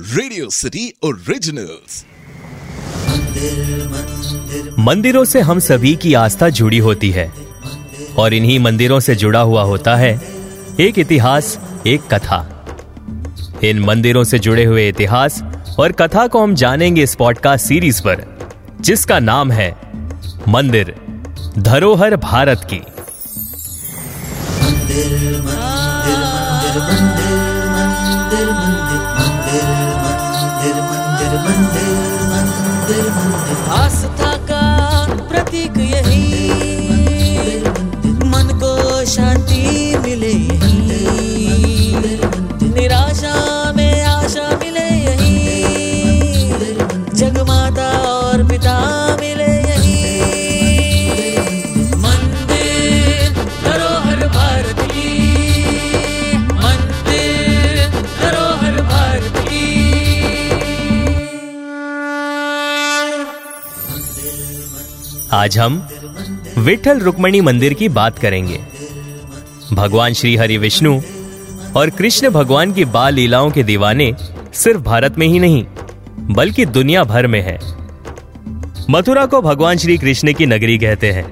Radio city originals मंदिरों से हम सभी की आस्था जुड़ी होती है और इन्हीं मंदिरों से जुड़ा हुआ होता है एक इतिहास एक कथा इन मंदिरों से जुड़े हुए इतिहास और कथा को हम जानेंगे इस पॉडकास्ट सीरीज़ पर जिसका नाम है मंदिर धरोहर भारत की आस्था का प्रतीक यही। मन को शांति मिले यही। निराशा में आशा मिले यही। जगमाता और पिता आज हम विठल रुक्मणी मंदिर की बात करेंगे। भगवान श्री हरि विष्णु और कृष्ण भगवान की बाल लीलाओं के दीवाने सिर्फ़ भारत में ही नहीं, बल्कि दुनिया भर में है। मथुरा को भगवान श्री कृष्ण की नगरी कहते हैं,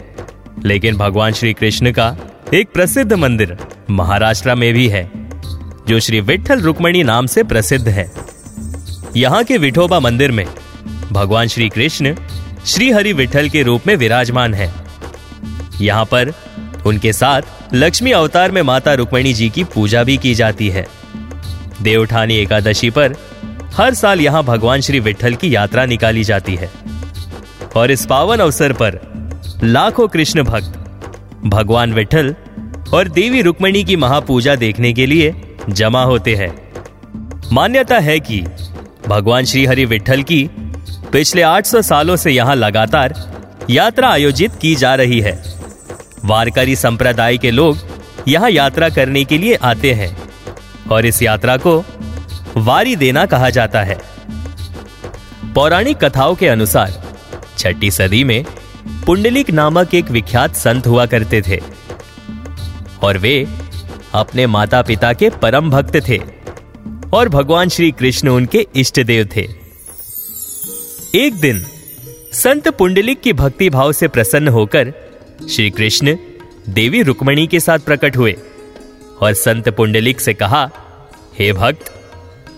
लेकिन भगवान श्री कृष्ण का एक प्रसिद्ध मंदिर महाराष्ट्र में भी है, जो श्री विठल रुक्मणी नाम से प्रसिद्ध है। यहाँ के विठोबा मंदिर में भगवान श्री कृष्ण श्री हरि विठल के रूप में विराजमान है। यहाँ पर उनके साथ लक्ष्मी अवतार में माता रुक्मणी जी की पूजा भी की जाती है। देवठानी एकादशी पर हर साल यहाँ भगवान श्री विठल की यात्रा निकाली जाती है। और इस पावन अवसर पर लाखों कृष्ण भक्त, भगवान विठल और देवी रुक्मणी की महापूजा देखने के लिए जमा होते हैं। मान्यता है कि भगवान श्री हरि विठल की पिछले 800 सालों से यहाँ लगातार यात्रा आयोजित की जा रही है। वारकरी संप्रदाय के लोग यहाँ यात्रा करने के लिए आते हैं और इस यात्रा को वारी देना कहा जाता है। पौराणिक कथाओं के अनुसार छठी सदी में पुंडलिक नामक एक विख्यात संत हुआ करते थे और वे अपने माता पिता के परम भक्त थे और भगवान श्री कृष्ण उनके इष्ट देव थे। एक दिन संत पुंडलिक की भक्ति भाव से प्रसन्न होकर श्री कृष्ण देवी रुक्मणी के साथ प्रकट हुए और संत पुंडलिक से कहा, हे भक्त,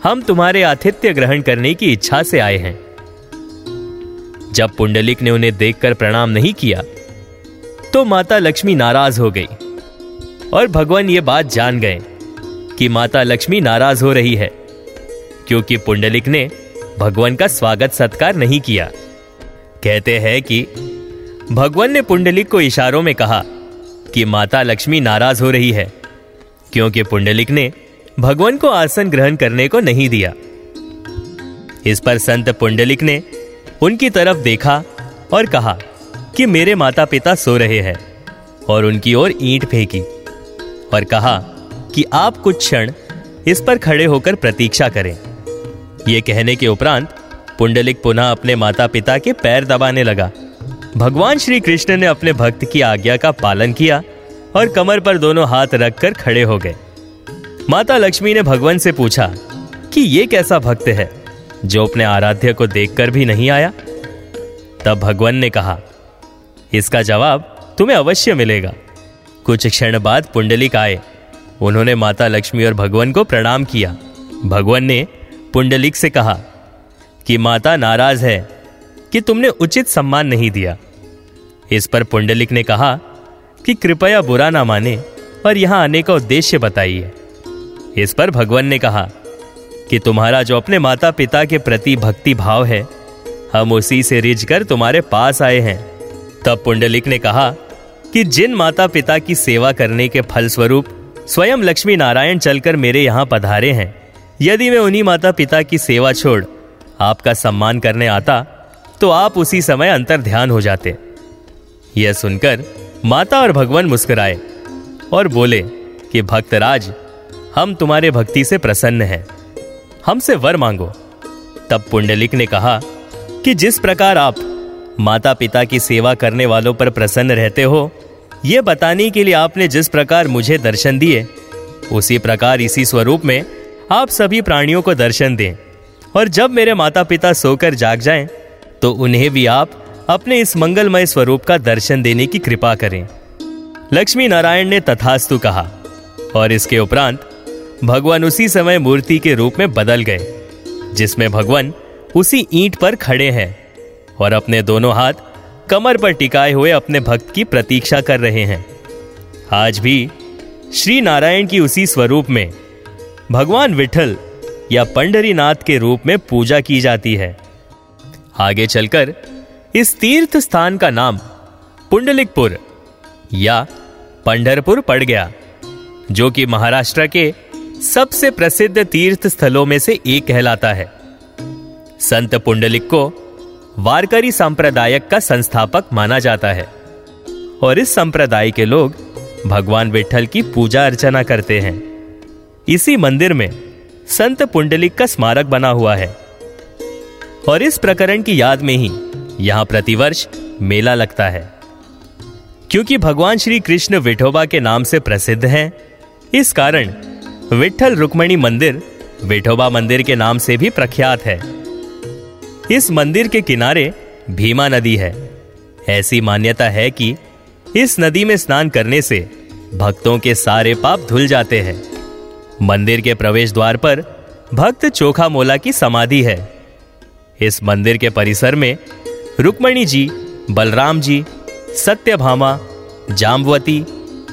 हम तुम्हारे आतिथ्य ग्रहण करने की इच्छा से आए हैं। जब पुंडलिक ने उन्हें देखकर प्रणाम नहीं किया तो माता लक्ष्मी नाराज़ हो गई और भगवान ये बात जान गए कि माता लक्ष्मी नाराज़ हो रही है, क्योंकि पुंडलिक ने भगवान का स्वागत सत्कार नहीं किया। कहते हैं कि भगवान ने पुंडलिक को इशारों में कहा कि माता लक्ष्मी नाराज़ हो रही है, क्योंकि पुंडलिक ने भगवान को आसन ग्रहण करने को नहीं दिया। इस पर संत पुंडलिक ने उनकी तरफ़ देखा और कहा कि मेरे माता पिता सो रहे हैं और उनकी ओर ईंट फेंकी और कहा कि आप कुछ क्षण इस पर खड़े होकर प्रतीक्षा करें। ये कहने के उपरांत, पुंडलिक पुनः अपने माता पिता के पैर दबाने लगा। भगवान श्री कृष्ण ने अपने भक्त की आज्ञा का पालन किया और कमर पर दोनों हाथ रखकर खड़े हो गए। माता लक्ष्मी ने भगवान से पूछा कि ये कैसा भक्त है, जो अपने आराध्य को देखकर भी नहीं आया? तब भगवान ने कहा, इसका जवाब तुम्हें अवश्य मिलेगा। कुछ क्षण बाद पुंडलिक आए। उन्होंने माता लक्ष्मी और भगवान को प्रणाम किया। भगवान ने पुंडलिक से कहा, कि माता नाराज़ है कि तुमने उचित सम्मान नहीं दिया। इस पर पुंडलिक ने कहा कि कृपया बुरा ना माने और यहाँ आने का उद्देश्य बताइए। इस पर भगवान ने कहा कि तुम्हारा जो अपने माता पिता के प्रति भक्ति भाव है, हम उसी से रिझ कर तुम्हारे पास आए हैं। तब पुंडलिक ने कहा कि जिन माता पिता की सेवा करने के फलस्वरूप स्वयं लक्ष्मी नारायण चलकर मेरे यहाँ पधारे हैं यदि मैं उन्हीं माता पिता की सेवा छोड़ आपका सम्मान करने आता तो आप उसी समय अंतर ध्यान हो जाते। यह सुनकर माता और भगवान मुस्कुराए और बोले कि, भक्तराज, हम तुम्हारे भक्ति से प्रसन्न हैं। हमसे वर मांगो। तब पुंडलिक ने कहा कि, जिस प्रकार आप माता पिता की सेवा करने वालों पर प्रसन्न रहते हो, यह बताने के लिए आपने जिस प्रकार मुझे दर्शन दिए, उसी प्रकार इसी स्वरूप में आप सभी प्राणियों को दर्शन दें और जब मेरे माता पिता सोकर जाग जाएँ, तो उन्हें भी आप अपने इस मंगलमय स्वरूप का दर्शन देने की कृपा करें। लक्ष्मी नारायण ने तथास्तु कहा और इसके उपरांत भगवान उसी समय मूर्ति के रूप में बदल गए जिसमें भगवान उसी ईंट पर खड़े हैं और अपने दोनों हाथ कमर पर टिकाए हुए अपने भक्त की प्रतीक्षा कर रहे हैं। आज भी श्री नारायण की उसी स्वरूप में भगवान विठल या पंडरीनाथ के रूप में पूजा की जाती है। आगे चलकर इस तीर्थ स्थान का नाम पुंडलिकपुर या पंडरपुर पड़ गया, जो कि महाराष्ट्र के सबसे प्रसिद्ध तीर्थ स्थलों में से एक कहलाता है। संत पुंडलिक को वारकरी संप्रदायक का संस्थापक माना जाता है और इस संप्रदाय के लोग भगवान विठल की पूजा अर्चना करते हैं। इसी मंदिर में संत पुंडलिक का स्मारक बना हुआ है। और इस प्रकरण की याद में ही यहाँ प्रतिवर्ष मेला लगता है। क्योंकि भगवान श्री कृष्ण विठोबा के नाम से प्रसिद्ध हैं, इस कारण विठल रुक्मणी मंदिर विठोबा मंदिर के नाम से भी प्रख्यात है। इस मंदिर के किनारे भीमा नदी है। ऐसी मान्यता है कि इस नदी में स्नान करने से भक्तों के सारे पाप धुल जाते हैं। मंदिर के प्रवेश द्वार पर भक्त चोखा मोला की समाधि है। इस मंदिर के परिसर में रुक्मणी जी, बलराम जी, सत्यभामा, जामवती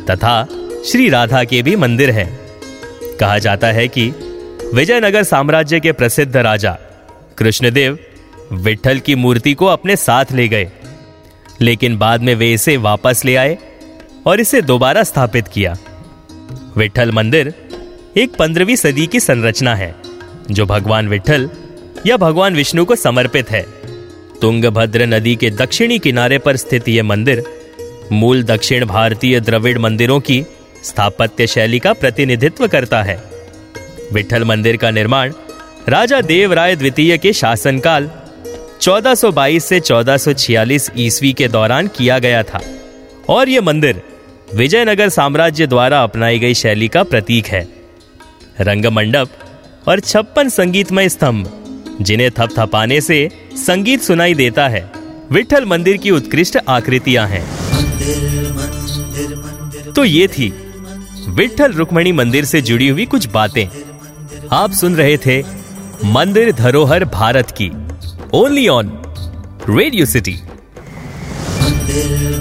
तथा श्री राधा के भी मंदिर हैं। कहा जाता है कि विजयनगर साम्राज्य के प्रसिद्ध राजा कृष्णदेव विठल की मूर्ति को अपने साथ ले गए, लेकिन बाद में वे इसे वापस ले आए और इसे दोबारा स्थापित किया। विठल मंदिर एक पंद्रहवीं सदी की संरचना है, जो भगवान विठल या भगवान विष्णु को समर्पित है। तुंगभद्र नदी के दक्षिणी किनारे पर स्थित यह मंदिर मूल दक्षिण भारतीय द्रविड़ मंदिरों की स्थापत्य शैली का प्रतिनिधित्व करता है। विठल मंदिर का निर्माण राजा देवराय द्वितीय के शासनकाल 1422 से 1446 ईस्वी के दौरान किया गया था और यह मंदिर विजयनगर साम्राज्य द्वारा अपनाई गई शैली का प्रतीक है। रंग मंडप और छप्पन संगीतमय स्तंभ, जिन्हें थपथपाने से संगीत सुनाई देता है। विठल मंदिर की उत्कृष्ट आकृतियाँ हैं। तो ये थी विठल रुक्मणी मंदिर से जुड़ी हुई कुछ बातें। आप सुन रहे थे मंदिर धरोहर भारत की ओनली ऑन रेडियो सिटी मंदिर